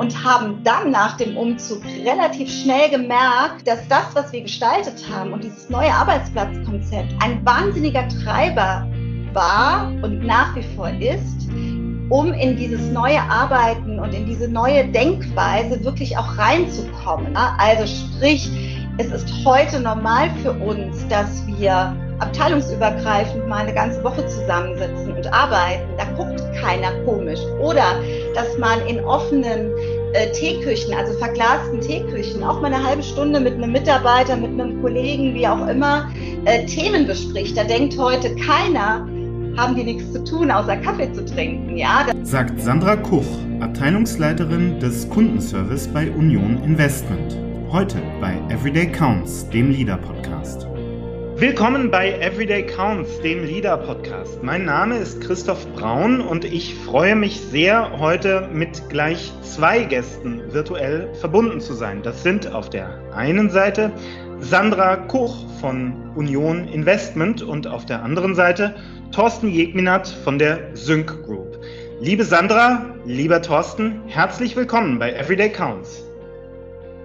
und haben dann nach dem Umzug relativ schnell gemerkt, dass das, was wir gestaltet haben und dieses neue Arbeitsplatzkonzept ein wahnsinniger Treiber war und nach wie vor ist, um in dieses neue Arbeiten und in diese neue Denkweise wirklich auch reinzukommen. Also sprich, es ist heute normal für uns, dass wir abteilungsübergreifend mal eine ganze Woche zusammensitzen und arbeiten. Da guckt keiner komisch. Oder dass man in offenen äh, Teeküchen, also verglasten Teeküchen, auch mal eine halbe Stunde mit einem Mitarbeiter, mit einem Kollegen, wie auch immer, äh, Themen bespricht. Da denkt heute keiner, haben die nichts zu tun, außer Kaffee zu trinken. Ja? Sagt Sandra Kuch, Abteilungsleiterin des Kundenservice bei Union Investment. Heute bei Everyday Counts, dem Leader Podcast. Willkommen bei Everyday Counts, dem Leader Podcast. Mein Name ist Christoph Braun und ich freue mich sehr, heute mit gleich zwei Gästen virtuell verbunden zu sein. Das sind auf der einen Seite Sandra Kuch von Union Investment und auf der anderen Seite Thorsten Jegminat von der Sync Group. Liebe Sandra, lieber Thorsten, herzlich willkommen bei Everyday Counts.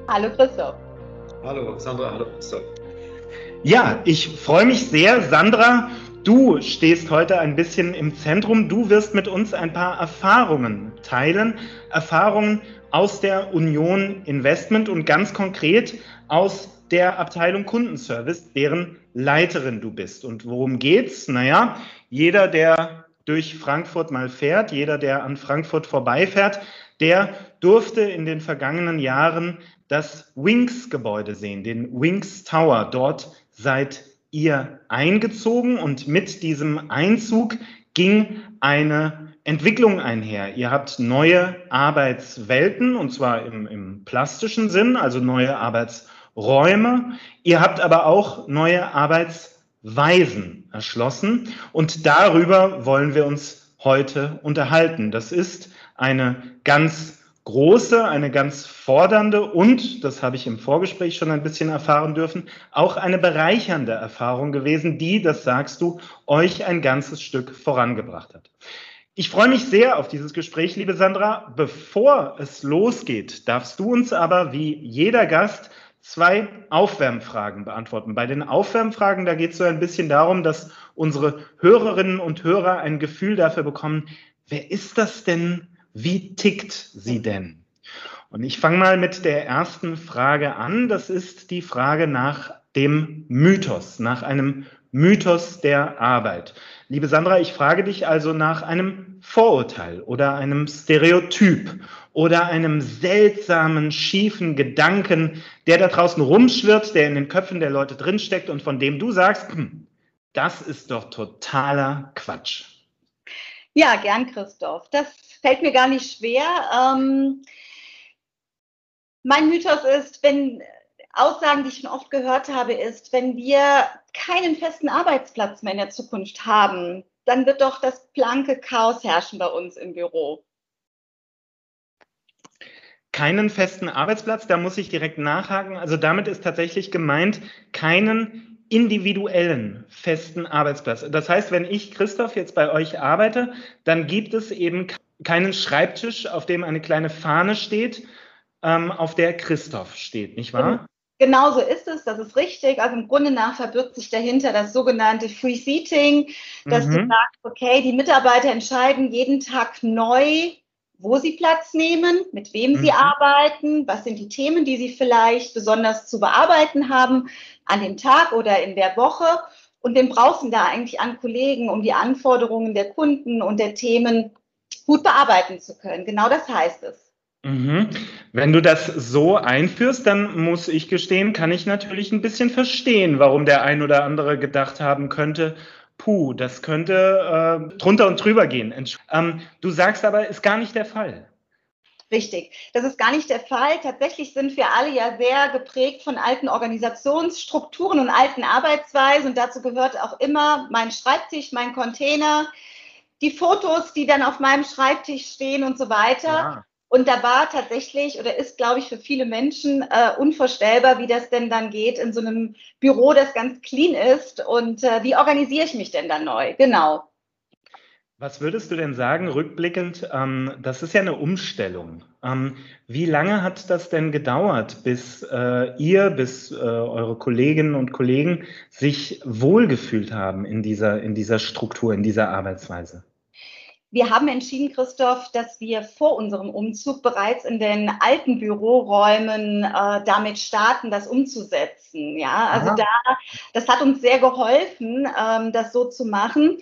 Hallo Christoph. Hallo Sandra, hallo Christoph. Ja, ich freue mich sehr. Sandra, du stehst heute ein bisschen im Zentrum. Du wirst mit uns ein paar Erfahrungen teilen. Erfahrungen aus der Union Investment und ganz konkret aus der Abteilung Kundenservice, deren Leiterin du bist. Und worum geht's? Naja, jeder, der durch Frankfurt mal fährt, jeder, der an Frankfurt vorbeifährt, der durfte in den vergangenen Jahren das Wings-Gebäude sehen, den Wings Tower. Dort seid ihr eingezogen und mit diesem Einzug ging eine Entwicklung einher. Ihr habt neue Arbeitswelten und zwar im, im plastischen Sinn, also neue Arbeitsräume. Ihr habt aber auch neue Arbeitswelten Weisen erschlossen. Und darüber wollen wir uns heute unterhalten. Das ist eine ganz große, eine ganz fordernde und, das habe ich im Vorgespräch schon ein bisschen erfahren dürfen, auch eine bereichernde Erfahrung gewesen, die, das sagst du, euch ein ganzes Stück vorangebracht hat. Ich freue mich sehr auf dieses Gespräch, liebe Sandra. Bevor es losgeht, darfst du uns aber wie jeder Gast zwei Aufwärmfragen beantworten. Bei den Aufwärmfragen, da geht es so ein bisschen darum, dass unsere Hörerinnen und Hörer ein Gefühl dafür bekommen, wer ist das denn? Wie tickt sie denn? Und ich fange mal mit der ersten Frage an. Das ist die Frage nach dem Mythos, nach einem Mythos der Arbeit. Liebe Sandra, ich frage dich also nach einem Vorurteil oder einem Stereotyp oder einem seltsamen, schiefen Gedanken, der da draußen rumschwirrt, der in den Köpfen der Leute drinsteckt und von dem du sagst, hm, das ist doch totaler Quatsch. Ja, gern, Christoph. Das fällt mir gar nicht schwer. Ähm, mein Mythos ist, wenn Aussagen, die ich schon oft gehört habe, ist, wenn wir keinen festen Arbeitsplatz mehr in der Zukunft haben, dann wird doch das blanke Chaos herrschen bei uns im Büro keinen festen Arbeitsplatz, da muss ich direkt nachhaken. Also damit ist tatsächlich gemeint, keinen individuellen festen Arbeitsplatz. Das heißt, wenn ich, Christoph, jetzt bei euch arbeite, dann gibt es eben keinen Schreibtisch, auf dem eine kleine Fahne steht, ähm, auf der Christoph steht, nicht wahr? Genau so ist es, das ist richtig. Also im Grunde nach verbirgt sich dahinter das sogenannte Free Seating, dass mhm. du sagst, okay, die Mitarbeiter entscheiden jeden Tag neu, wo sie Platz nehmen, mit wem mhm. sie arbeiten, was sind die Themen, die sie vielleicht besonders zu bearbeiten haben an dem Tag oder in der Woche. Und den brauchen da eigentlich an Kollegen, um die Anforderungen der Kunden und der Themen gut bearbeiten zu können. Genau das heißt es. Mhm. Wenn du das so einführst, dann muss ich gestehen, kann ich natürlich ein bisschen verstehen, warum der ein oder andere gedacht haben könnte, puh, das könnte äh, drunter und drüber gehen. Ähm, du sagst aber, ist gar nicht der Fall. Richtig, das ist gar nicht der Fall. Tatsächlich sind wir alle ja sehr geprägt von alten Organisationsstrukturen und alten Arbeitsweisen und dazu gehört auch immer mein Schreibtisch, mein Container, die Fotos, die dann auf meinem Schreibtisch stehen und so weiter. Ja. Und da war tatsächlich oder ist, glaube ich, für viele Menschen äh, unvorstellbar, wie das denn dann geht in so einem Büro, das ganz clean ist. Und äh, wie organisiere ich mich denn dann neu? Genau. Was würdest du denn sagen, rückblickend, ähm, das ist ja eine Umstellung. Ähm, wie lange hat das denn gedauert, bis äh, ihr, bis äh, eure Kolleginnen und Kollegen sich wohlgefühlt haben in dieser, in dieser Struktur, in dieser Arbeitsweise? Wir haben entschieden, Christoph, dass wir vor unserem Umzug bereits in den alten Büroräumen äh, damit starten, das umzusetzen. Ja, also Aha. da, das hat uns sehr geholfen, ähm, das so zu machen.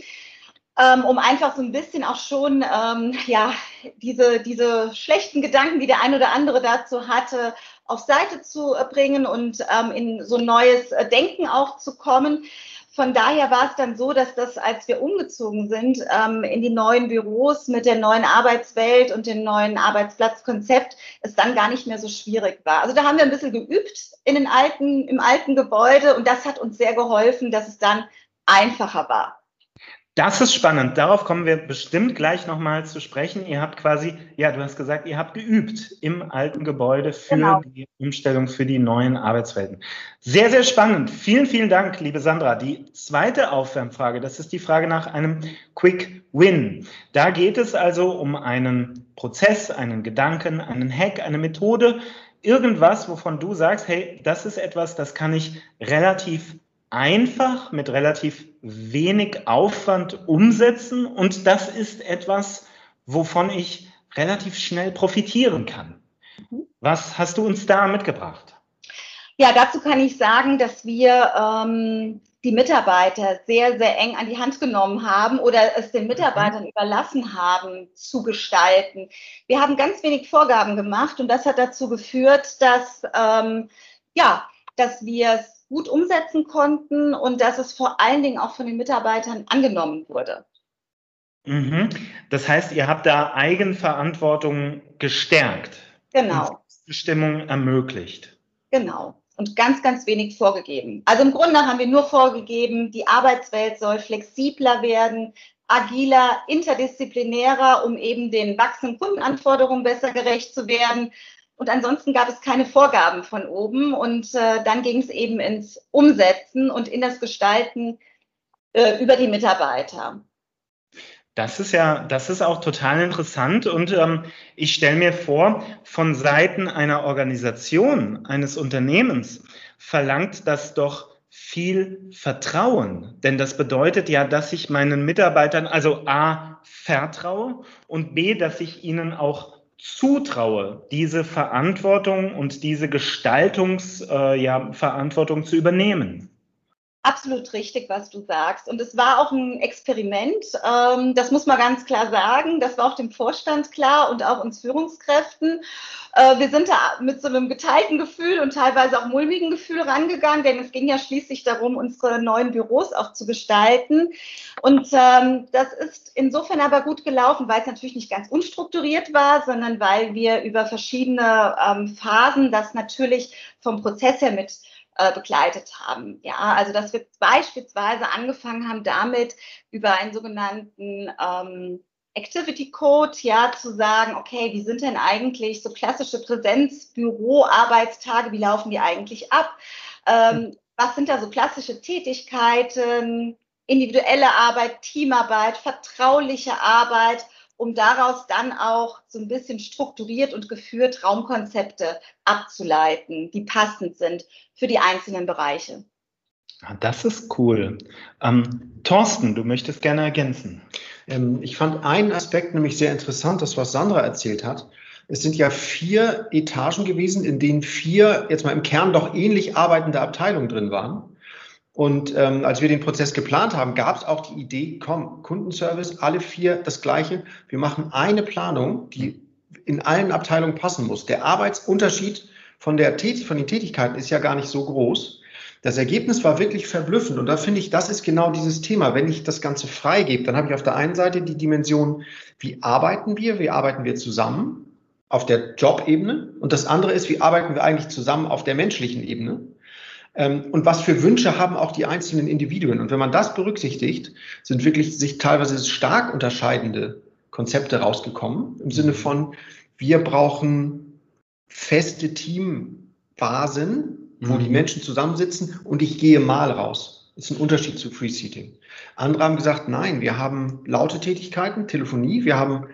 Ähm, um einfach so ein bisschen auch schon ähm, ja diese diese schlechten Gedanken, die der ein oder andere dazu hatte, auf Seite zu bringen und ähm, in so ein neues äh, Denken auch zu kommen von daher war es dann so, dass das, als wir umgezogen sind ähm, in die neuen Büros mit der neuen Arbeitswelt und dem neuen Arbeitsplatzkonzept, es dann gar nicht mehr so schwierig war. Also da haben wir ein bisschen geübt in den alten, im alten Gebäude und das hat uns sehr geholfen, dass es dann einfacher war. Das ist spannend. Darauf kommen wir bestimmt gleich nochmal zu sprechen. Ihr habt quasi, ja, du hast gesagt, ihr habt geübt im alten Gebäude für genau. die Umstellung für die neuen Arbeitswelten. Sehr, sehr spannend. Vielen, vielen Dank, liebe Sandra. Die zweite Aufwärmfrage, das ist die Frage nach einem Quick Win. Da geht es also um einen Prozess, einen Gedanken, einen Hack, eine Methode, irgendwas, wovon du sagst, hey, das ist etwas, das kann ich relativ einfach mit relativ wenig Aufwand umsetzen und das ist etwas, wovon ich relativ schnell profitieren kann. Was hast du uns da mitgebracht? Ja, dazu kann ich sagen, dass wir ähm, die Mitarbeiter sehr, sehr eng an die Hand genommen haben oder es den Mitarbeitern mhm. überlassen haben zu gestalten. Wir haben ganz wenig Vorgaben gemacht und das hat dazu geführt, dass, ähm, ja, dass wir es gut umsetzen konnten und dass es vor allen Dingen auch von den Mitarbeitern angenommen wurde. Mhm. Das heißt, ihr habt da Eigenverantwortung gestärkt. Genau. Bestimmung ermöglicht. Genau. Und ganz, ganz wenig vorgegeben. Also im Grunde haben wir nur vorgegeben, die Arbeitswelt soll flexibler werden, agiler, interdisziplinärer, um eben den wachsenden Kundenanforderungen besser gerecht zu werden. Und ansonsten gab es keine Vorgaben von oben. Und äh, dann ging es eben ins Umsetzen und in das Gestalten äh, über die Mitarbeiter. Das ist ja, das ist auch total interessant und ähm, ich stelle mir vor, von Seiten einer Organisation, eines Unternehmens verlangt das doch viel Vertrauen, denn das bedeutet ja, dass ich meinen Mitarbeitern also a vertraue und b, dass ich ihnen auch zutraue, diese Verantwortung und diese Gestaltungsverantwortung äh, ja, zu übernehmen. Absolut richtig, was du sagst. Und es war auch ein Experiment. Ähm, das muss man ganz klar sagen. Das war auch dem Vorstand klar und auch uns Führungskräften. Äh, wir sind da mit so einem geteilten Gefühl und teilweise auch mulmigen Gefühl rangegangen, denn es ging ja schließlich darum, unsere neuen Büros auch zu gestalten. Und ähm, das ist insofern aber gut gelaufen, weil es natürlich nicht ganz unstrukturiert war, sondern weil wir über verschiedene ähm, Phasen das natürlich vom Prozess her mit äh, begleitet haben. Ja, also dass wir beispielsweise angefangen haben damit über einen sogenannten ähm, Activity Code, ja, zu sagen, okay, wie sind denn eigentlich so klassische Präsenzbüro-Arbeitstage, wie laufen die eigentlich ab? Ähm, was sind da so klassische Tätigkeiten, individuelle Arbeit, Teamarbeit, vertrauliche Arbeit um daraus dann auch so ein bisschen strukturiert und geführt Raumkonzepte abzuleiten, die passend sind für die einzelnen Bereiche. Ah, das ist cool. Ähm, Thorsten, du möchtest gerne ergänzen. Ähm, ich fand einen Aspekt nämlich sehr interessant, das was Sandra erzählt hat. Es sind ja vier Etagen gewesen, in denen vier jetzt mal im Kern doch ähnlich arbeitende Abteilungen drin waren. Und ähm, als wir den Prozess geplant haben, gab es auch die Idee, komm, Kundenservice, alle vier das gleiche. Wir machen eine Planung, die in allen Abteilungen passen muss. Der Arbeitsunterschied von, der von den Tätigkeiten ist ja gar nicht so groß. Das Ergebnis war wirklich verblüffend und da finde ich, das ist genau dieses Thema. Wenn ich das Ganze freigebe, dann habe ich auf der einen Seite die Dimension, wie arbeiten wir, wie arbeiten wir zusammen auf der Jobebene und das andere ist, wie arbeiten wir eigentlich zusammen auf der menschlichen Ebene. Ähm, und was für Wünsche haben auch die einzelnen Individuen. Und wenn man das berücksichtigt, sind wirklich sich teilweise stark unterscheidende Konzepte rausgekommen, im Sinne von, wir brauchen feste Teambasen, wo mhm. die Menschen zusammensitzen und ich gehe mal raus. Das ist ein Unterschied zu Free Seating. Andere haben gesagt, nein, wir haben laute Tätigkeiten, Telefonie, wir haben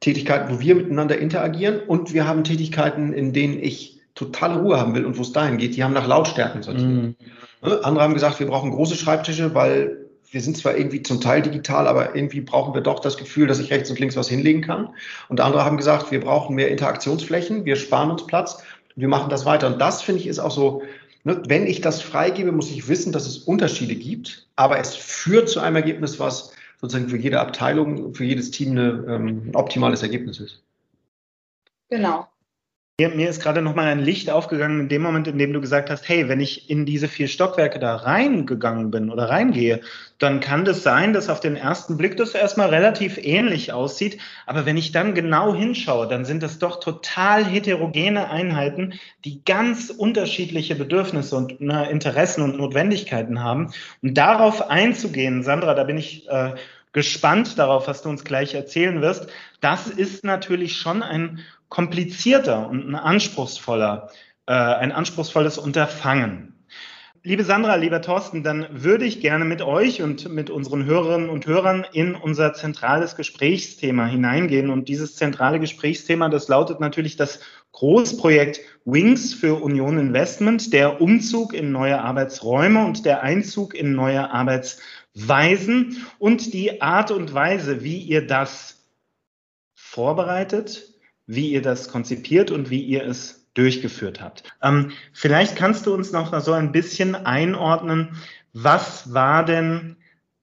Tätigkeiten, wo wir miteinander interagieren und wir haben Tätigkeiten, in denen ich totale Ruhe haben will und wo es dahin geht, die haben nach Lautstärken sortiert. Mhm. Andere haben gesagt, wir brauchen große Schreibtische, weil wir sind zwar irgendwie zum Teil digital, aber irgendwie brauchen wir doch das Gefühl, dass ich rechts und links was hinlegen kann. Und andere haben gesagt, wir brauchen mehr Interaktionsflächen, wir sparen uns Platz, wir machen das weiter. Und das finde ich ist auch so, ne, wenn ich das freigebe, muss ich wissen, dass es Unterschiede gibt, aber es führt zu einem Ergebnis, was sozusagen für jede Abteilung, für jedes Team eine, ähm, ein optimales Ergebnis ist. Genau. Mir, mir ist gerade nochmal ein Licht aufgegangen in dem Moment, in dem du gesagt hast, hey, wenn ich in diese vier Stockwerke da reingegangen bin oder reingehe, dann kann das sein, dass auf den ersten Blick das erstmal relativ ähnlich aussieht. Aber wenn ich dann genau hinschaue, dann sind das doch total heterogene Einheiten, die ganz unterschiedliche Bedürfnisse und ne, Interessen und Notwendigkeiten haben. Und darauf einzugehen, Sandra, da bin ich äh, gespannt darauf, was du uns gleich erzählen wirst. Das ist natürlich schon ein komplizierter und ein anspruchsvoller, äh, ein anspruchsvolles Unterfangen. Liebe Sandra, lieber Thorsten, dann würde ich gerne mit euch und mit unseren Hörerinnen und Hörern in unser zentrales Gesprächsthema hineingehen. Und dieses zentrale Gesprächsthema, das lautet natürlich das Großprojekt Wings für Union Investment, der Umzug in neue Arbeitsräume und der Einzug in neue Arbeitsweisen und die Art und Weise, wie ihr das vorbereitet, wie ihr das konzipiert und wie ihr es durchgeführt habt. Ähm, vielleicht kannst du uns noch so ein bisschen einordnen, was war denn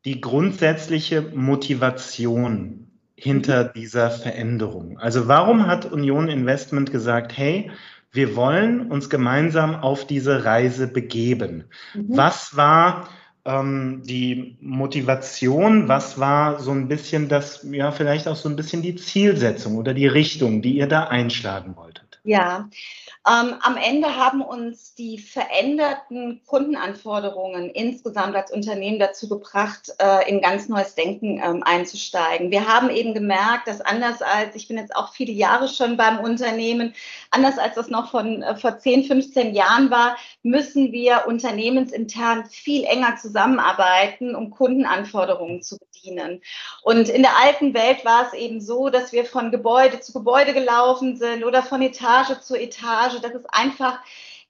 die grundsätzliche Motivation hinter dieser Veränderung? Also warum hat Union Investment gesagt, hey, wir wollen uns gemeinsam auf diese Reise begeben? Mhm. Was war ähm, die Motivation, was war so ein bisschen das, ja, vielleicht auch so ein bisschen die Zielsetzung oder die Richtung, die ihr da einschlagen wolltet? Ja, ähm, am Ende haben uns die veränderten Kundenanforderungen insgesamt als Unternehmen dazu gebracht, äh, in ganz neues Denken ähm, einzusteigen. Wir haben eben gemerkt, dass anders als, ich bin jetzt auch viele Jahre schon beim Unternehmen, anders als das noch von äh, vor 10, 15 Jahren war, müssen wir unternehmensintern viel enger zusammenarbeiten, um Kundenanforderungen zu bedienen. Und in der alten Welt war es eben so, dass wir von Gebäude zu Gebäude gelaufen sind oder von Etage zu Etage, dass es einfach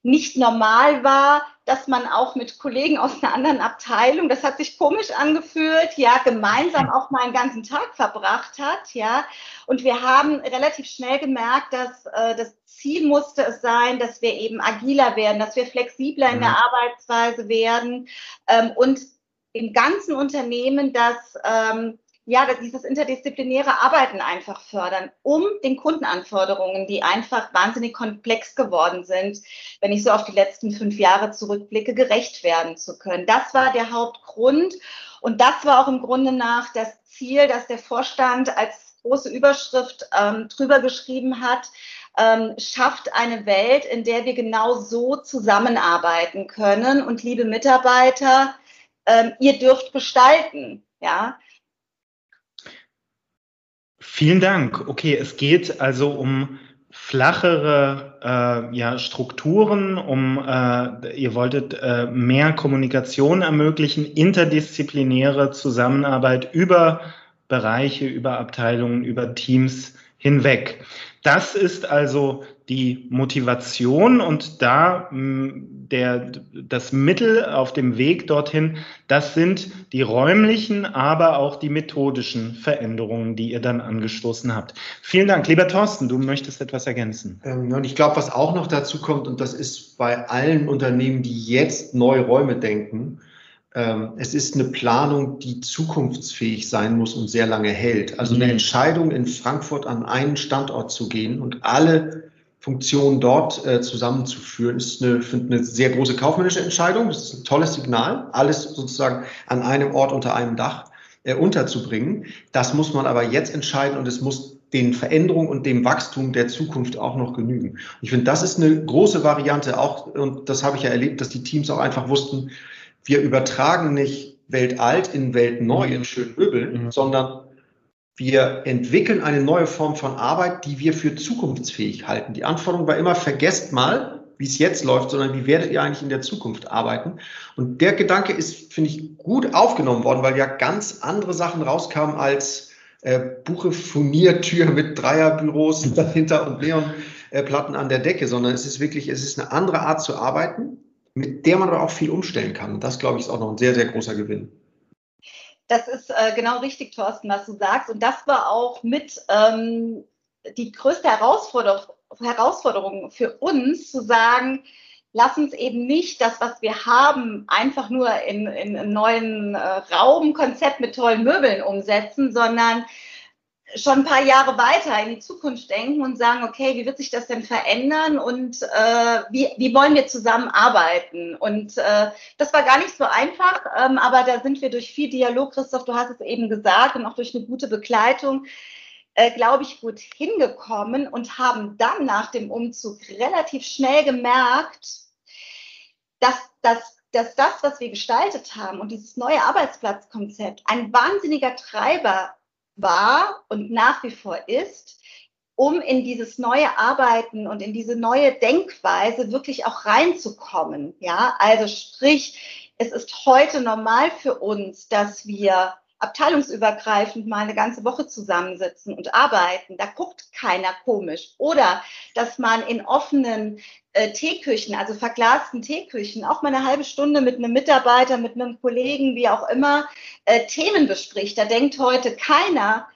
nicht normal war, dass man auch mit Kollegen aus einer anderen Abteilung, das hat sich komisch angefühlt, ja, gemeinsam auch mal einen ganzen Tag verbracht hat, ja. Und wir haben relativ schnell gemerkt, dass äh, das Ziel musste es sein, dass wir eben agiler werden, dass wir flexibler in der mhm. Arbeitsweise werden ähm, und im ganzen Unternehmen das ähm, ja, dieses interdisziplinäre Arbeiten einfach fördern, um den Kundenanforderungen, die einfach wahnsinnig komplex geworden sind, wenn ich so auf die letzten fünf Jahre zurückblicke, gerecht werden zu können. Das war der Hauptgrund und das war auch im Grunde nach das Ziel, dass der Vorstand als große Überschrift ähm, drüber geschrieben hat, ähm, schafft eine Welt, in der wir genau so zusammenarbeiten können. Und liebe Mitarbeiter, ähm, ihr dürft gestalten. Ja, Vielen Dank. Okay, es geht also um flachere äh, ja, Strukturen, um äh, ihr wolltet äh, mehr Kommunikation ermöglichen, interdisziplinäre Zusammenarbeit über Bereiche, über Abteilungen, über Teams hinweg. Das ist also die Motivation und da mm, der, das Mittel auf dem Weg dorthin, das sind die räumlichen, aber auch die methodischen Veränderungen, die ihr dann angestoßen habt. Vielen Dank. Lieber Thorsten, du möchtest etwas ergänzen. Ähm, und ich glaube, was auch noch dazu kommt, und das ist bei allen Unternehmen, die jetzt neue Räume denken, ähm, es ist eine Planung, die zukunftsfähig sein muss und sehr lange hält. Also eine mhm. Entscheidung in Frankfurt an einen Standort zu gehen und alle Funktionen dort äh, zusammenzuführen, ist eine, eine sehr große kaufmännische Entscheidung. Das ist ein tolles Signal, alles sozusagen an einem Ort unter einem Dach äh, unterzubringen. Das muss man aber jetzt entscheiden und es muss den Veränderungen und dem Wachstum der Zukunft auch noch genügen. Ich finde, das ist eine große Variante auch, und das habe ich ja erlebt, dass die Teams auch einfach wussten, wir übertragen nicht Weltalt in Weltneu in schönen Möbeln, mhm. sondern wir entwickeln eine neue Form von Arbeit, die wir für zukunftsfähig halten. Die Anforderung war immer, vergesst mal, wie es jetzt läuft, sondern wie werdet ihr eigentlich in der Zukunft arbeiten? Und der Gedanke ist, finde ich, gut aufgenommen worden, weil ja ganz andere Sachen rauskamen als äh, Buche Furniertür mit Dreierbüros dahinter und Neonplatten an der Decke, sondern es ist wirklich, es ist eine andere Art zu arbeiten, mit der man aber auch viel umstellen kann. Und das, glaube ich, ist auch noch ein sehr, sehr großer Gewinn. Das ist äh, genau richtig, Thorsten, was du sagst. Und das war auch mit ähm, die größte Herausforderung, Herausforderung für uns, zu sagen, lass uns eben nicht das, was wir haben, einfach nur in, in einem neuen äh, Raumkonzept mit tollen Möbeln umsetzen, sondern schon ein paar Jahre weiter in die Zukunft denken und sagen, okay, wie wird sich das denn verändern und äh, wie, wie wollen wir zusammenarbeiten? Und äh, das war gar nicht so einfach, ähm, aber da sind wir durch viel Dialog, Christoph, du hast es eben gesagt, und auch durch eine gute Begleitung äh, glaube ich, gut hingekommen und haben dann nach dem Umzug relativ schnell gemerkt, dass, dass, dass das, was wir gestaltet haben und dieses neue Arbeitsplatzkonzept ein wahnsinniger Treiber war und nach wie vor ist, um in dieses neue Arbeiten und in diese neue Denkweise wirklich auch reinzukommen. Ja, also sprich, es ist heute normal für uns, dass wir abteilungsübergreifend mal eine ganze Woche zusammensitzen und arbeiten. Da guckt keiner komisch. Oder dass man in offenen äh, Teeküchen, also verglasten Teeküchen, auch mal eine halbe Stunde mit einem Mitarbeiter, mit einem Kollegen, wie auch immer, äh, Themen bespricht. Da denkt heute keiner,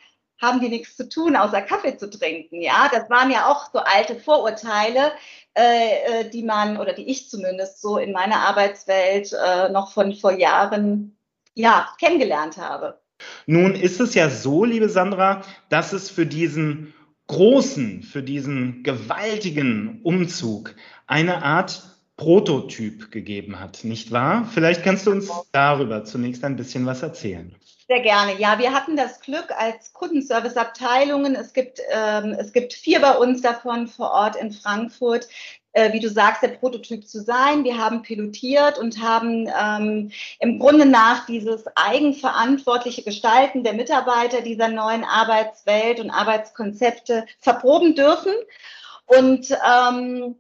haben die nichts zu tun, außer Kaffee zu trinken. Ja, das waren ja auch so alte Vorurteile, äh, äh die man oder die ich zumindest so in meiner Arbeitswelt äh, noch von vor Jahren ja, kennengelernt habe. Nun ist es ja so, liebe Sandra, dass es für diesen großen, für diesen gewaltigen Umzug eine Art Prototyp gegeben hat, nicht wahr? Vielleicht kannst du uns darüber zunächst ein bisschen was erzählen. Sehr gerne. Ja, wir hatten das Glück als Kundenserviceabteilungen. Es gibt, ähm, es gibt vier bei uns davon vor Ort in Frankfurt, äh, wie du sagst, der Prototyp zu sein. Wir haben pilotiert und haben ähm, im Grunde nach dieses eigenverantwortliche Gestalten der Mitarbeiter dieser neuen Arbeitswelt und Arbeitskonzepte verproben dürfen. Und ähm,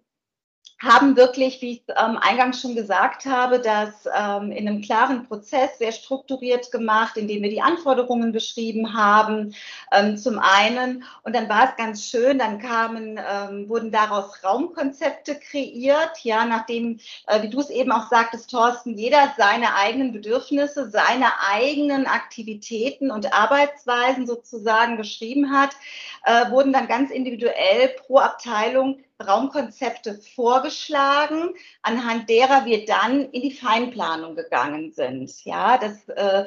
haben wirklich, wie ich ähm, eingangs schon gesagt habe, das ähm, in einem klaren Prozess sehr strukturiert gemacht, indem wir die Anforderungen beschrieben haben, ähm, zum einen. Und dann war es ganz schön, dann kamen, ähm, wurden daraus Raumkonzepte kreiert, ja, nachdem, äh, wie du es eben auch sagtest, Thorsten, jeder seine eigenen Bedürfnisse, seine eigenen Aktivitäten und Arbeitsweisen sozusagen beschrieben hat, äh, wurden dann ganz individuell pro Abteilung Raumkonzepte vorgeschlagen, anhand derer wir dann in die Feinplanung gegangen sind. Ja, das äh,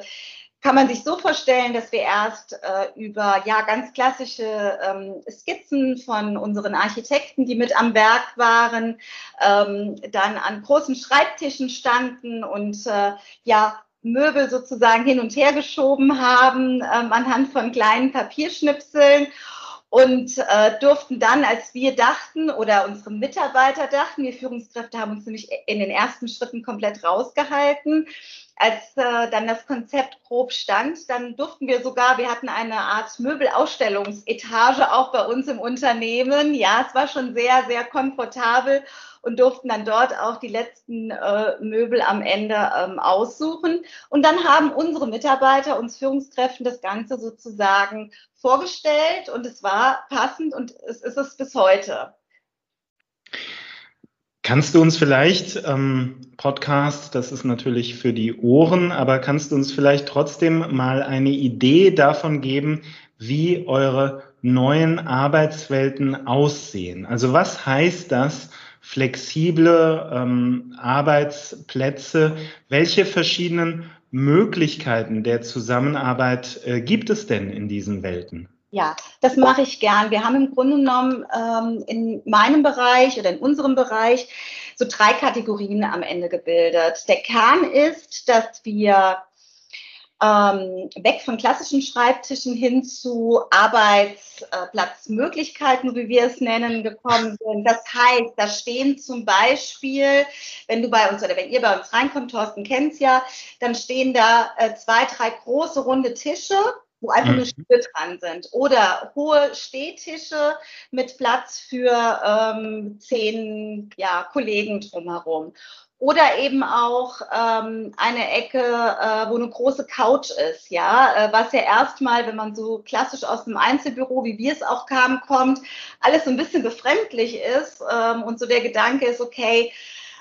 kann man sich so vorstellen, dass wir erst äh, über ja ganz klassische ähm, Skizzen von unseren Architekten, die mit am Werk waren, ähm, dann an großen Schreibtischen standen und äh, ja Möbel sozusagen hin und her geschoben haben ähm, anhand von kleinen Papierschnipseln und äh, durften dann, als wir dachten oder unsere Mitarbeiter dachten, wir Führungskräfte haben uns nämlich in den ersten Schritten komplett rausgehalten, als äh, dann das Konzept grob stand, dann durften wir sogar, wir hatten eine Art Möbelausstellungsetage auch bei uns im Unternehmen. Ja, es war schon sehr, sehr komfortabel und durften dann dort auch die letzten äh, Möbel am Ende ähm, aussuchen. Und dann haben unsere Mitarbeiter, uns Führungskräften das Ganze sozusagen vorgestellt und es war passend und es ist es bis heute. Kannst du uns vielleicht, ähm, Podcast, das ist natürlich für die Ohren, aber kannst du uns vielleicht trotzdem mal eine Idee davon geben, wie eure neuen Arbeitswelten aussehen? Also was heißt das, flexible ähm, Arbeitsplätze? Welche verschiedenen Möglichkeiten der Zusammenarbeit äh, gibt es denn in diesen Welten? Ja, das mache ich gern. Wir haben im Grunde genommen ähm, in meinem Bereich oder in unserem Bereich so drei Kategorien am Ende gebildet. Der Kern ist, dass wir ähm, weg von klassischen Schreibtischen hin zu Arbeitsplatzmöglichkeiten, wie wir es nennen, gekommen sind. Das heißt, da stehen zum Beispiel, wenn du bei uns oder wenn ihr bei uns reinkommt, Thorsten kennt's ja, dann stehen da äh, zwei, drei große runde Tische wo einfach nur Stühle dran sind. Oder hohe Stehtische mit Platz für ähm, zehn ja, Kollegen drumherum. Oder eben auch ähm, eine Ecke, äh, wo eine große Couch ist, ja, äh, was ja erstmal, wenn man so klassisch aus dem Einzelbüro, wie wir es auch kamen, kommt, alles so ein bisschen befremdlich ist ähm, und so der Gedanke ist, okay,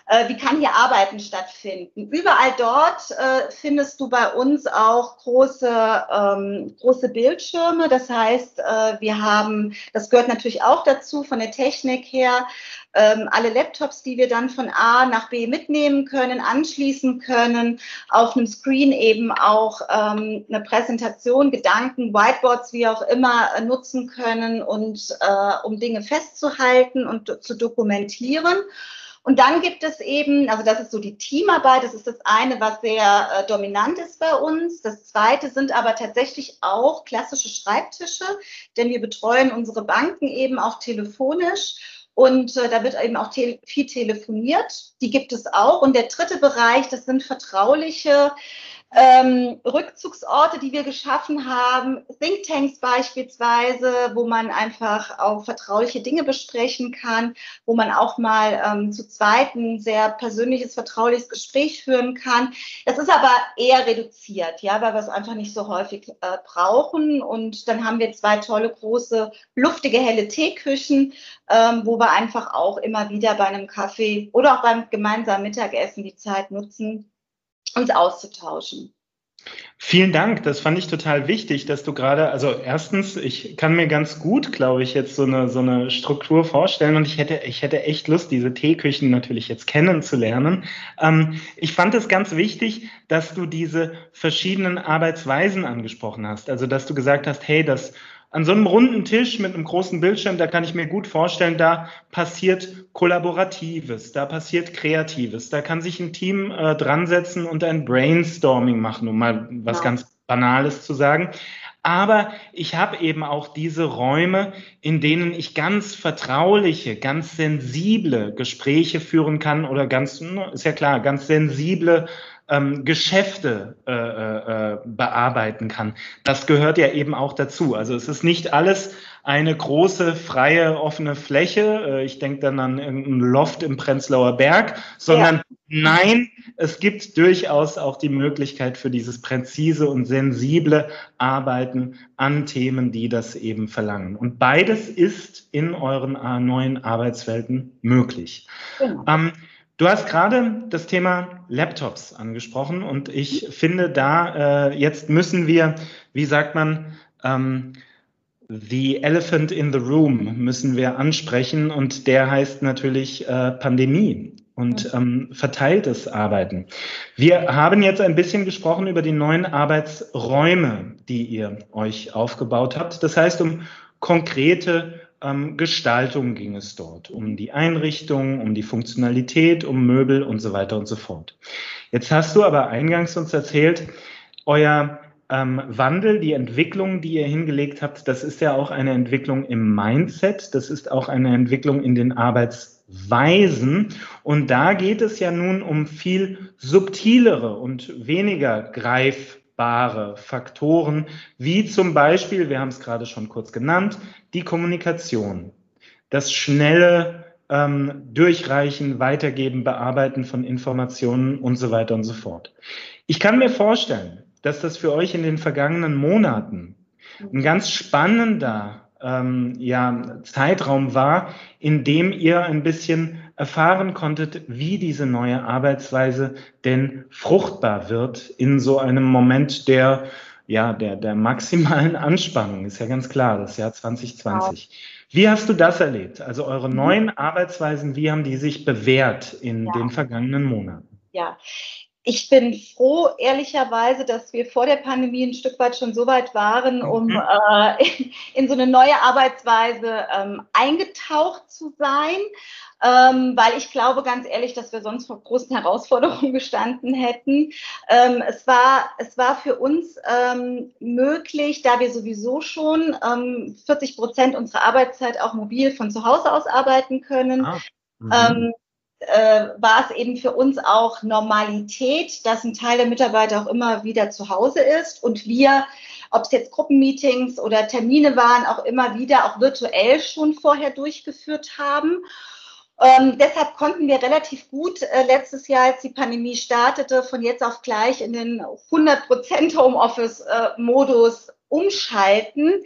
äh, wie kann hier Arbeiten stattfinden. Überall dort äh, findest du bei uns auch große, ähm, große Bildschirme. Das heißt, äh, wir haben, das gehört natürlich auch dazu von der Technik her, ähm, alle Laptops, die wir dann von A nach B mitnehmen können, anschließen können, auf einem Screen eben auch ähm, eine Präsentation, Gedanken, Whiteboards, wie auch immer, äh, nutzen können und äh, um Dinge festzuhalten und zu dokumentieren. Und dann gibt es eben, also das ist so die Teamarbeit, das ist das eine, was sehr äh, dominant ist bei uns. Das zweite sind aber tatsächlich auch klassische Schreibtische, denn wir betreuen unsere Banken eben auch telefonisch. Und äh, da wird eben auch te viel telefoniert. Die gibt es auch. Und der dritte Bereich, das sind vertrauliche ähm, Rückzugsorte, die wir geschaffen haben, Thinktanks beispielsweise, wo man einfach auch vertrauliche Dinge besprechen kann, wo man auch mal ähm, zu zweit ein sehr persönliches, vertrauliches Gespräch führen kann. Das ist aber eher reduziert, ja, weil wir es einfach nicht so häufig äh, brauchen. Und dann haben wir zwei tolle, große, luftige, helle Teeküchen, ähm, wo wir einfach auch immer wieder bei einem Kaffee oder auch beim gemeinsamen Mittagessen die Zeit nutzen, uns auszutauschen. Vielen Dank, das fand ich total wichtig, dass du gerade, also erstens, ich kann mir ganz gut, glaube ich, jetzt so eine, so eine Struktur vorstellen und ich hätte, ich hätte echt Lust, diese Teeküchen natürlich jetzt kennenzulernen. Ähm, ich fand es ganz wichtig, dass du diese verschiedenen Arbeitsweisen angesprochen hast. Also, dass du gesagt hast, hey, das an so einem runden Tisch mit einem großen Bildschirm, da kann ich mir gut vorstellen, da passiert Kollaboratives, da passiert Kreatives, da kann sich ein Team äh, dran setzen und ein Brainstorming machen, um mal was ja. ganz Banales zu sagen. Aber ich habe eben auch diese Räume, in denen ich ganz vertrauliche, ganz sensible Gespräche führen kann oder ganz, ist ja klar, ganz sensible ähm, Geschäfte äh, äh, äh, bearbeiten kann. Das gehört ja eben auch dazu. Also es ist nicht alles eine große, freie, offene Fläche. Äh, ich denke dann an irgendein Loft im Prenzlauer Berg, sondern ja. nein, es gibt durchaus auch die Möglichkeit für dieses präzise und sensible Arbeiten an Themen, die das eben verlangen. Und beides ist in euren neuen Arbeitswelten möglich. Genau. Ähm, Du hast gerade das Thema Laptops angesprochen und ich finde da, äh, jetzt müssen wir, wie sagt man, ähm, The Elephant in the Room müssen wir ansprechen und der heißt natürlich äh, Pandemie und ähm, verteiltes Arbeiten. Wir haben jetzt ein bisschen gesprochen über die neuen Arbeitsräume, die ihr euch aufgebaut habt. Das heißt, um konkrete ähm, Gestaltung ging es dort, um die Einrichtung, um die Funktionalität, um Möbel und so weiter und so fort. Jetzt hast du aber eingangs uns erzählt, euer ähm, Wandel, die Entwicklung, die ihr hingelegt habt, das ist ja auch eine Entwicklung im Mindset, das ist auch eine Entwicklung in den Arbeitsweisen. Und da geht es ja nun um viel subtilere und weniger greif messbare Faktoren, wie zum Beispiel, wir haben es gerade schon kurz genannt, die Kommunikation, das schnelle ähm, Durchreichen, Weitergeben, Bearbeiten von Informationen und so weiter und so fort. Ich kann mir vorstellen, dass das für euch in den vergangenen Monaten ein ganz spannender ähm, ja, Zeitraum war, in dem ihr ein bisschen erfahren konntet, wie diese neue Arbeitsweise denn fruchtbar wird in so einem Moment der, ja, der, der maximalen Anspannung. Ist ja ganz klar, das Jahr 2020. Wie hast du das erlebt? Also eure mhm. neuen Arbeitsweisen, wie haben die sich bewährt in ja. den vergangenen Monaten? Ja, ich bin froh, ehrlicherweise, dass wir vor der Pandemie ein Stück weit schon so weit waren, um mhm. äh, in, in, so eine neue Arbeitsweise ähm, eingetaucht zu sein, ähm, weil ich glaube ganz ehrlich, dass wir sonst vor großen Herausforderungen gestanden hätten. Ähm, es, war, es war für uns ähm, möglich, da wir sowieso schon 40 ähm, Prozent unserer Arbeitszeit auch mobil von zu Hause aus arbeiten können. Ah. Mhm. Ähm, äh, war es eben für uns auch Normalität, dass ein Teil der Mitarbeiter auch immer wieder zu Hause ist und wir ob es jetzt Gruppenmeetings oder Termine waren, auch immer wieder auch virtuell schon vorher durchgeführt haben. Ähm, deshalb konnten wir relativ gut äh, letztes Jahr, als die Pandemie startete, von jetzt auf gleich in den 100% Homeoffice-Modus umschalten.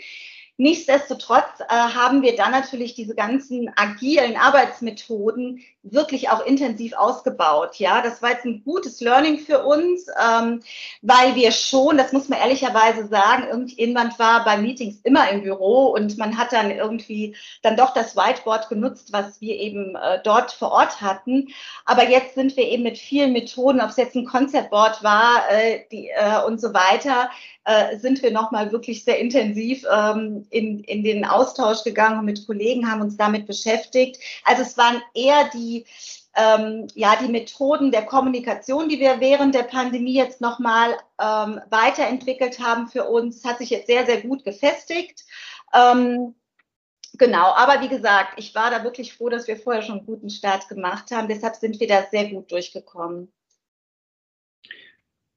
Nichtsdestotrotz äh, haben wir dann natürlich diese ganzen agilen Arbeitsmethoden wirklich auch intensiv ausgebaut. Ja, das war jetzt ein gutes Learning für uns, ähm, weil wir schon, das muss man ehrlicherweise sagen, irgendjemand war bei Meetings immer im Büro und man hat dann irgendwie dann doch das Whiteboard genutzt, was wir eben äh, dort vor Ort hatten. Aber jetzt sind wir eben mit vielen Methoden, ob es jetzt ein Conceptboard war äh, die, äh, und so weiter, äh, sind wir nochmal wirklich sehr intensiv ähm, in, in den Austausch gegangen und mit Kollegen haben uns damit beschäftigt. Also es waren eher die, ähm, ja, die Methoden der Kommunikation, die wir während der Pandemie jetzt nochmal ähm, weiterentwickelt haben für uns, hat sich jetzt sehr, sehr gut gefestigt. Ähm, genau, aber wie gesagt, ich war da wirklich froh, dass wir vorher schon einen guten Start gemacht haben. Deshalb sind wir da sehr gut durchgekommen.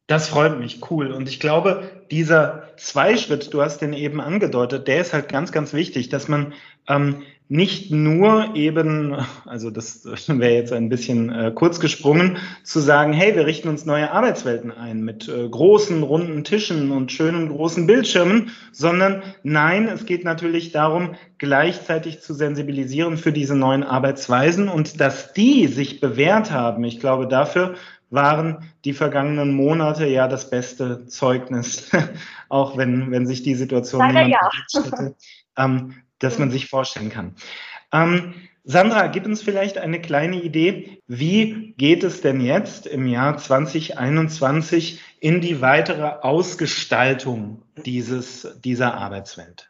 Das freut mich, cool. Und ich glaube, dieser Zweischritt, du hast den eben angedeutet, der ist halt ganz, ganz wichtig, dass man ähm, nicht nur eben, also das wäre jetzt ein bisschen äh, kurz gesprungen, zu sagen, hey, wir richten uns neue Arbeitswelten ein mit äh, großen, runden Tischen und schönen großen Bildschirmen, sondern nein, es geht natürlich darum, gleichzeitig zu sensibilisieren für diese neuen Arbeitsweisen und dass die sich bewährt haben. Ich glaube, dafür waren die vergangenen Monate ja das beste Zeugnis, auch wenn, wenn sich die Situation Leider ja. hätte, ähm, dass man sich vorstellen kann. Ähm, Sandra, gib uns vielleicht eine kleine Idee, wie geht es denn jetzt im Jahr 2021 in die weitere Ausgestaltung dieses, dieser Arbeitswelt?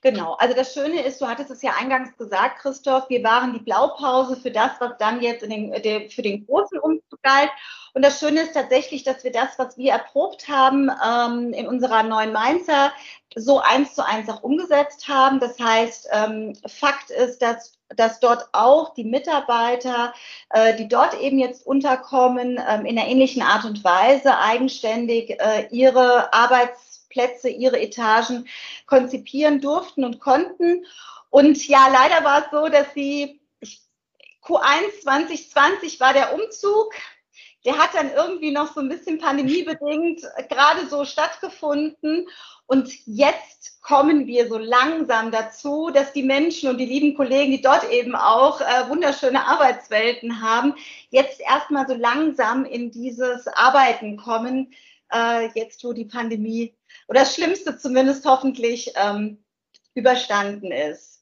Genau, also das Schöne ist, du hattest es ja eingangs gesagt, Christoph, wir waren die Blaupause für das, was dann jetzt den, für den großen Umzug galt. Und das Schöne ist tatsächlich, dass wir das, was wir erprobt haben ähm, in unserer neuen Mainzer, so eins zu eins auch umgesetzt haben. Das heißt, ähm, Fakt ist, dass dass dort auch die Mitarbeiter, äh, die dort eben jetzt unterkommen, ähm, in einer ähnlichen Art und Weise eigenständig äh, ihre Arbeits Plätze, ihre Etagen konzipieren durften und konnten. Und ja, leider war es so, dass sie Q1 2020 war der Umzug. Der hat dann irgendwie noch so ein bisschen pandemiebedingt gerade so stattgefunden. Und jetzt kommen wir so langsam dazu, dass die Menschen und die lieben Kollegen, die dort eben auch äh, wunderschöne Arbeitswelten haben, jetzt erstmal so langsam in dieses Arbeiten kommen, äh, jetzt wo die Pandemie oder das Schlimmste zumindest hoffentlich ähm, überstanden ist.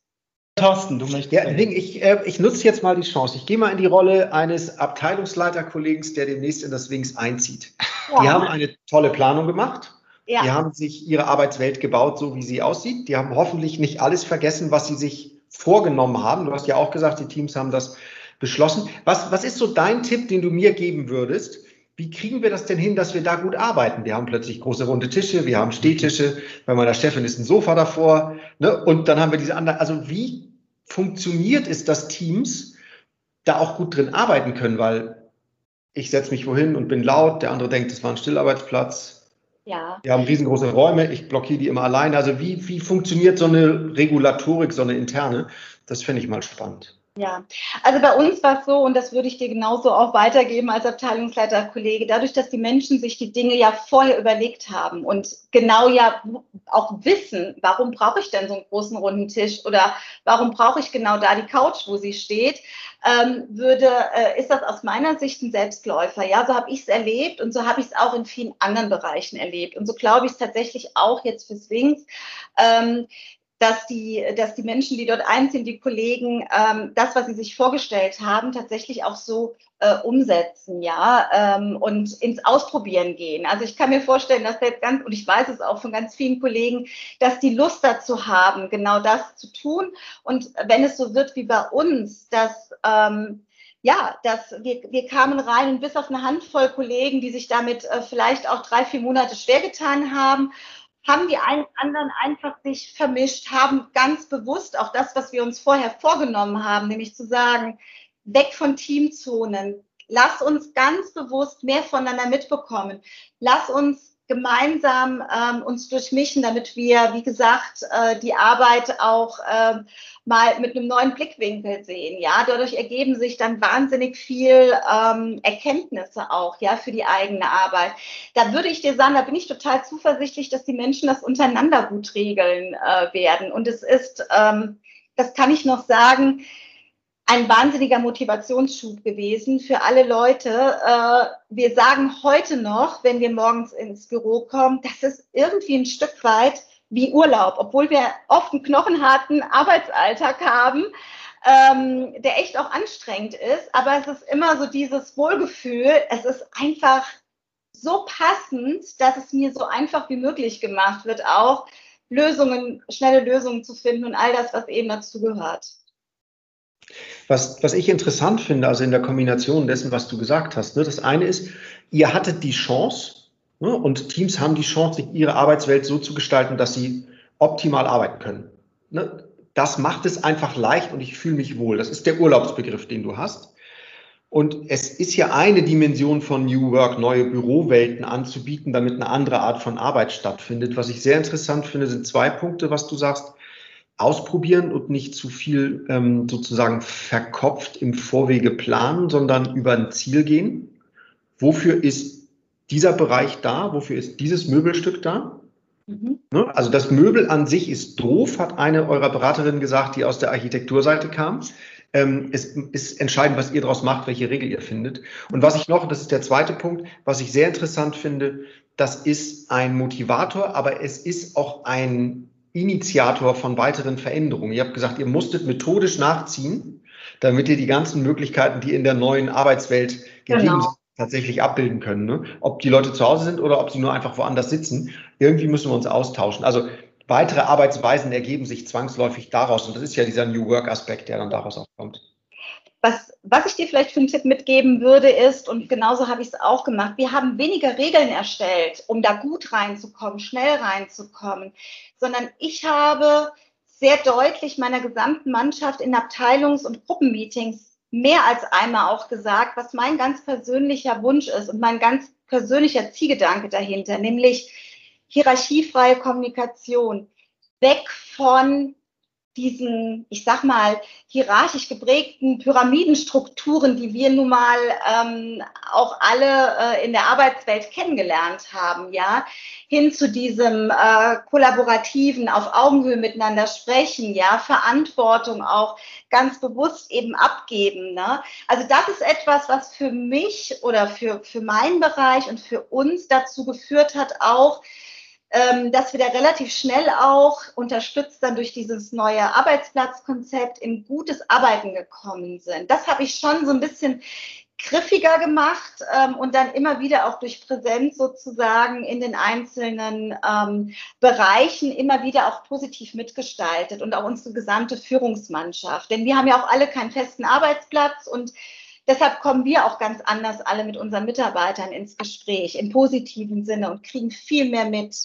Thorsten, du möchtest. Ja, ich, äh, ich nutze jetzt mal die Chance. Ich gehe mal in die Rolle eines Abteilungsleiterkollegen, der demnächst in das Wings einzieht. Ja. Die haben eine tolle Planung gemacht. Ja. Die haben sich ihre Arbeitswelt gebaut, so wie sie aussieht. Die haben hoffentlich nicht alles vergessen, was sie sich vorgenommen haben. Du hast ja auch gesagt, die Teams haben das beschlossen. Was, was ist so dein Tipp, den du mir geben würdest? Wie kriegen wir das denn hin, dass wir da gut arbeiten? Wir haben plötzlich große runde Tische, wir haben Stehtische, bei meiner Chefin ist ein Sofa davor, ne? und dann haben wir diese anderen. Also wie funktioniert es, dass Teams da auch gut drin arbeiten können? Weil ich setze mich wohin und bin laut, der andere denkt, es war ein Stillarbeitsplatz. Ja. Wir haben riesengroße Räume, ich blockiere die immer alleine. Also wie, wie funktioniert so eine Regulatorik, so eine interne? Das fände ich mal spannend. Ja, also bei uns war es so, und das würde ich dir genauso auch weitergeben als Abteilungsleiterkollege, dadurch, dass die Menschen sich die Dinge ja vorher überlegt haben und genau ja auch wissen, warum brauche ich denn so einen großen runden Tisch oder warum brauche ich genau da die Couch, wo sie steht, ähm, würde, äh, ist das aus meiner Sicht ein Selbstläufer. Ja, so habe ich es erlebt und so habe ich es auch in vielen anderen Bereichen erlebt. Und so glaube ich es tatsächlich auch jetzt für Swings. Ähm, dass die, dass die Menschen, die dort einziehen, die Kollegen, ähm, das, was sie sich vorgestellt haben, tatsächlich auch so äh, umsetzen, ja, ähm, und ins Ausprobieren gehen. Also ich kann mir vorstellen, dass jetzt ganz, und ich weiß es auch von ganz vielen Kollegen, dass die Lust dazu haben, genau das zu tun. Und wenn es so wird wie bei uns, dass ähm, ja, dass wir, wir kamen rein und bis auf eine Handvoll Kollegen, die sich damit äh, vielleicht auch drei, vier Monate schwer getan haben haben die einen anderen einfach sich vermischt, haben ganz bewusst auch das, was wir uns vorher vorgenommen haben, nämlich zu sagen, weg von Teamzonen, lass uns ganz bewusst mehr voneinander mitbekommen, lass uns gemeinsam ähm, uns durchmischen, damit wir, wie gesagt, äh, die Arbeit auch äh, mal mit einem neuen Blickwinkel sehen. Ja, dadurch ergeben sich dann wahnsinnig viel ähm, Erkenntnisse auch, ja, für die eigene Arbeit. Da würde ich dir sagen, da bin ich total zuversichtlich, dass die Menschen das untereinander gut regeln äh, werden. Und es ist, ähm, das kann ich noch sagen, ein wahnsinniger Motivationsschub gewesen für alle Leute. Äh, wir sagen heute noch, wenn wir morgens ins Büro kommen, das ist irgendwie ein Stück weit wie Urlaub, obwohl wir oft einen knochenharten Arbeitsalltag haben, ähm, der echt auch anstrengend ist. Aber es ist immer so dieses Wohlgefühl. Es ist einfach so passend, dass es mir so einfach wie möglich gemacht wird, auch Lösungen, schnelle Lösungen zu finden und all das, was eben dazu gehört. Was, was ich interessant finde, also in der Kombination dessen, was du gesagt hast, ne, das eine ist, ihr hattet die Chance ne, und Teams haben die Chance, sich ihre Arbeitswelt so zu gestalten, dass sie optimal arbeiten können. Ne, das macht es einfach leicht und ich fühle mich wohl. Das ist der Urlaubsbegriff, den du hast. Und es ist ja eine Dimension von New Work, neue Bürowelten anzubieten, damit eine andere Art von Arbeit stattfindet. Was ich sehr interessant finde, sind zwei Punkte, was du sagst ausprobieren und nicht zu viel ähm, sozusagen verkopft im Vorwege planen, sondern über ein Ziel gehen. Wofür ist dieser Bereich da? Wofür ist dieses Möbelstück da? Mhm. Ne? Also das Möbel an sich ist doof, hat eine eurer Beraterinnen gesagt, die aus der Architekturseite kam. Ähm, es ist entscheidend, was ihr daraus macht, welche Regel ihr findet. Und was ich noch, das ist der zweite Punkt, was ich sehr interessant finde, das ist ein Motivator, aber es ist auch ein Initiator von weiteren Veränderungen. Ihr habt gesagt, ihr musstet methodisch nachziehen, damit ihr die ganzen Möglichkeiten, die in der neuen Arbeitswelt gegeben genau. sind, tatsächlich abbilden können. Ne? Ob die Leute zu Hause sind oder ob sie nur einfach woanders sitzen. Irgendwie müssen wir uns austauschen. Also weitere Arbeitsweisen ergeben sich zwangsläufig daraus. Und das ist ja dieser New Work-Aspekt, der dann daraus auch kommt. Was, was ich dir vielleicht für einen Tipp mitgeben würde, ist, und genauso habe ich es auch gemacht, wir haben weniger Regeln erstellt, um da gut reinzukommen, schnell reinzukommen, sondern ich habe sehr deutlich meiner gesamten Mannschaft in Abteilungs- und Gruppenmeetings mehr als einmal auch gesagt, was mein ganz persönlicher Wunsch ist und mein ganz persönlicher Zielgedanke dahinter, nämlich hierarchiefreie Kommunikation. Weg von diesen, ich sag mal, hierarchisch geprägten Pyramidenstrukturen, die wir nun mal ähm, auch alle äh, in der Arbeitswelt kennengelernt haben, ja, hin zu diesem äh, kollaborativen, auf Augenhöhe miteinander sprechen, ja, Verantwortung auch ganz bewusst eben abgeben. Ne? Also das ist etwas, was für mich oder für, für meinen Bereich und für uns dazu geführt hat, auch ähm, dass wir da relativ schnell auch unterstützt dann durch dieses neue Arbeitsplatzkonzept in gutes Arbeiten gekommen sind. Das habe ich schon so ein bisschen griffiger gemacht ähm, und dann immer wieder auch durch Präsenz sozusagen in den einzelnen ähm, Bereichen immer wieder auch positiv mitgestaltet und auch unsere gesamte Führungsmannschaft. Denn wir haben ja auch alle keinen festen Arbeitsplatz und deshalb kommen wir auch ganz anders alle mit unseren Mitarbeitern ins Gespräch im positiven Sinne und kriegen viel mehr mit.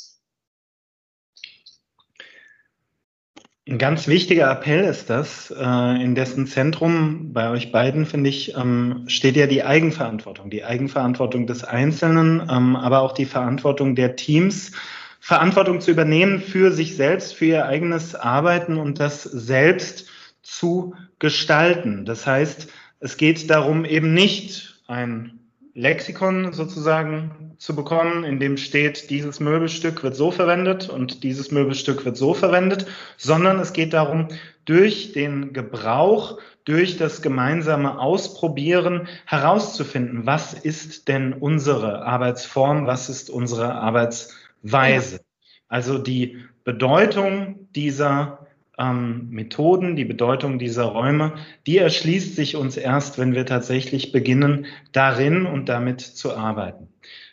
Ein ganz wichtiger Appell ist das, äh, in dessen Zentrum bei euch beiden, finde ich, ähm, steht ja die Eigenverantwortung, die Eigenverantwortung des Einzelnen, ähm, aber auch die Verantwortung der Teams, Verantwortung zu übernehmen für sich selbst, für ihr eigenes Arbeiten und das selbst zu gestalten. Das heißt, es geht darum, eben nicht ein Lexikon sozusagen zu bekommen, in dem steht, dieses Möbelstück wird so verwendet und dieses Möbelstück wird so verwendet, sondern es geht darum, durch den Gebrauch, durch das gemeinsame Ausprobieren herauszufinden, was ist denn unsere Arbeitsform, was ist unsere Arbeitsweise. Also die Bedeutung dieser ähm, Methoden, die Bedeutung dieser Räume, die erschließt sich uns erst, wenn wir tatsächlich beginnen, darin und damit zu arbeiten.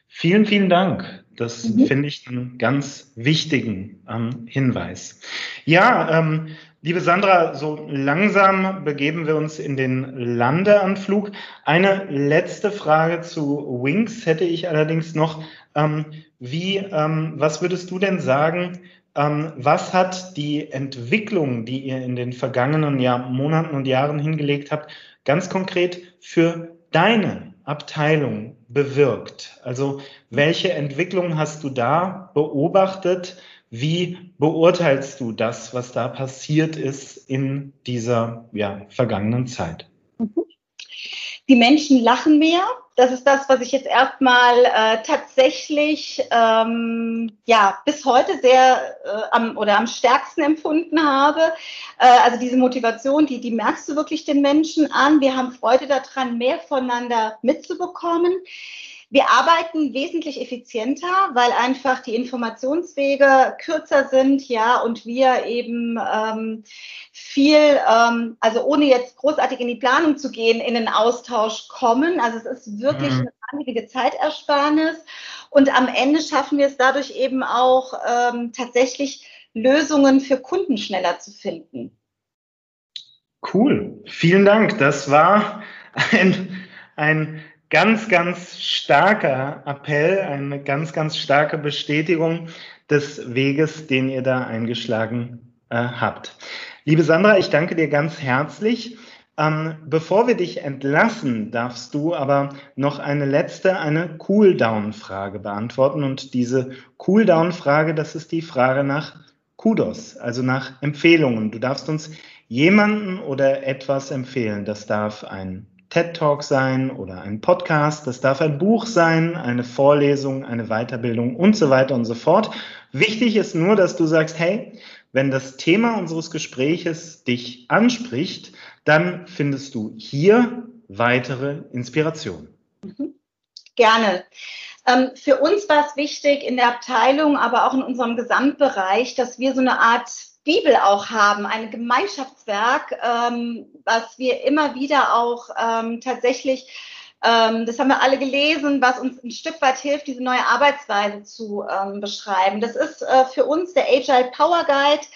Vielen, vielen Dank. Das mhm. finde ich einen ganz wichtigen ähm, Hinweis. Ja, ähm, liebe Sandra, so langsam begeben wir uns in den Landeanflug. Eine letzte Frage zu Wings hätte ich allerdings noch. Ähm, wie, ähm, was würdest du denn sagen, was hat die Entwicklung, die ihr in den vergangenen Jahr, Monaten und Jahren hingelegt habt, ganz konkret für deine Abteilung bewirkt? Also welche Entwicklung hast du da beobachtet? Wie beurteilst du das, was da passiert ist in dieser ja, vergangenen Zeit? Die Menschen lachen mehr. Das ist das, was ich jetzt erstmal äh, tatsächlich ähm, ja bis heute sehr äh, am oder am stärksten empfunden habe. Äh, also diese Motivation, die die merkst du wirklich den Menschen an. Wir haben Freude daran, mehr voneinander mitzubekommen. Wir arbeiten wesentlich effizienter, weil einfach die Informationswege kürzer sind, ja, und wir eben ähm, viel, ähm, also ohne jetzt großartig in die Planung zu gehen, in den Austausch kommen. Also es ist wirklich mhm. eine wahnsinnige Zeitersparnis. Und am Ende schaffen wir es dadurch eben auch ähm, tatsächlich Lösungen für Kunden schneller zu finden. Cool. Vielen Dank. Das war ein, ein ganz, ganz starker Appell, eine ganz, ganz starke Bestätigung des Weges, den ihr da eingeschlagen äh, habt. Liebe Sandra, ich danke dir ganz herzlich. Ähm, bevor wir dich entlassen, darfst du aber noch eine letzte, eine Cooldown-Frage beantworten. Und diese Cooldown-Frage, das ist die Frage nach Kudos, also nach Empfehlungen. Du darfst uns jemanden oder etwas empfehlen. Das darf ein TED Talk sein oder ein Podcast, das darf ein Buch sein, eine Vorlesung, eine Weiterbildung und so weiter und so fort. Wichtig ist nur, dass du sagst, hey, wenn das Thema unseres Gespräches dich anspricht, dann findest du hier weitere Inspiration. Mhm. Gerne. Ähm, für uns war es wichtig in der Abteilung, aber auch in unserem Gesamtbereich, dass wir so eine Art Bibel auch haben, ein Gemeinschaftswerk, ähm, was wir immer wieder auch ähm, tatsächlich, ähm, das haben wir alle gelesen, was uns ein Stück weit hilft, diese neue Arbeitsweise zu ähm, beschreiben. Das ist äh, für uns der Agile Power Guide.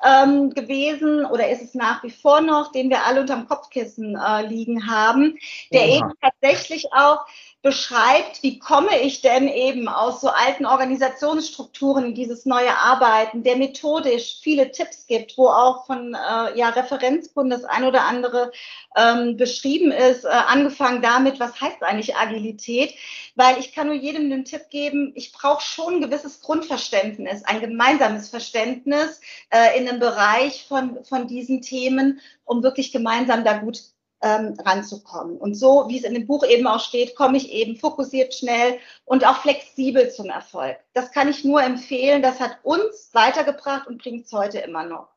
Ähm, gewesen oder ist es nach wie vor noch, den wir alle unterm Kopfkissen äh, liegen haben, der ja. eben tatsächlich auch beschreibt, wie komme ich denn eben aus so alten Organisationsstrukturen in dieses neue Arbeiten, der methodisch viele Tipps gibt, wo auch von äh, ja, Referenzkunden das ein oder andere ähm, beschrieben ist, äh, angefangen damit, was heißt eigentlich Agilität, weil ich kann nur jedem den Tipp geben, ich brauche schon ein gewisses Grundverständnis, ein gemeinsames Verständnis äh, in einem Bereich von, von diesen Themen, um wirklich gemeinsam da gut ähm, ranzukommen. Und so, wie es in dem Buch eben auch steht, komme ich eben fokussiert, schnell und auch flexibel zum Erfolg. Das kann ich nur empfehlen. Das hat uns weitergebracht und bringt es heute immer noch.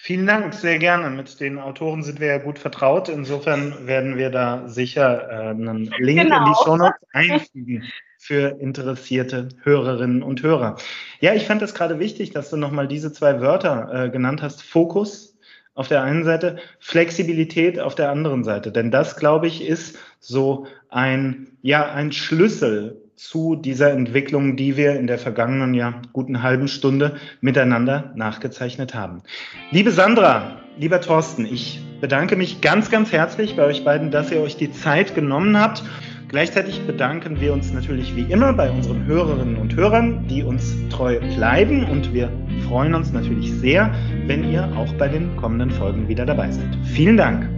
Vielen Dank, sehr gerne. Mit den Autoren sind wir ja gut vertraut. Insofern werden wir da sicher äh, einen Link genau. in die Show Notes einfügen für interessierte Hörerinnen und Hörer. Ja, ich fand es gerade wichtig, dass du nochmal diese zwei Wörter äh, genannt hast. Fokus auf der einen Seite, Flexibilität auf der anderen Seite. Denn das, glaube ich, ist so ein, ja, ein Schlüssel zu dieser Entwicklung, die wir in der vergangenen ja, guten halben Stunde miteinander nachgezeichnet haben. Liebe Sandra, lieber Thorsten, ich bedanke mich ganz, ganz herzlich bei euch beiden, dass ihr euch die Zeit genommen habt. Gleichzeitig bedanken wir uns natürlich wie immer bei unseren Hörerinnen und Hörern, die uns treu bleiben und wir freuen uns natürlich sehr, wenn ihr auch bei den kommenden Folgen wieder dabei seid. Vielen Dank.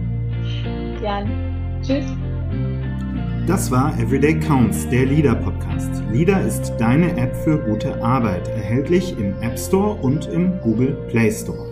Jan, tschüss. Das war Everyday Counts, der Leader Podcast. Leader ist deine App für gute Arbeit, erhältlich im App Store und im Google Play Store.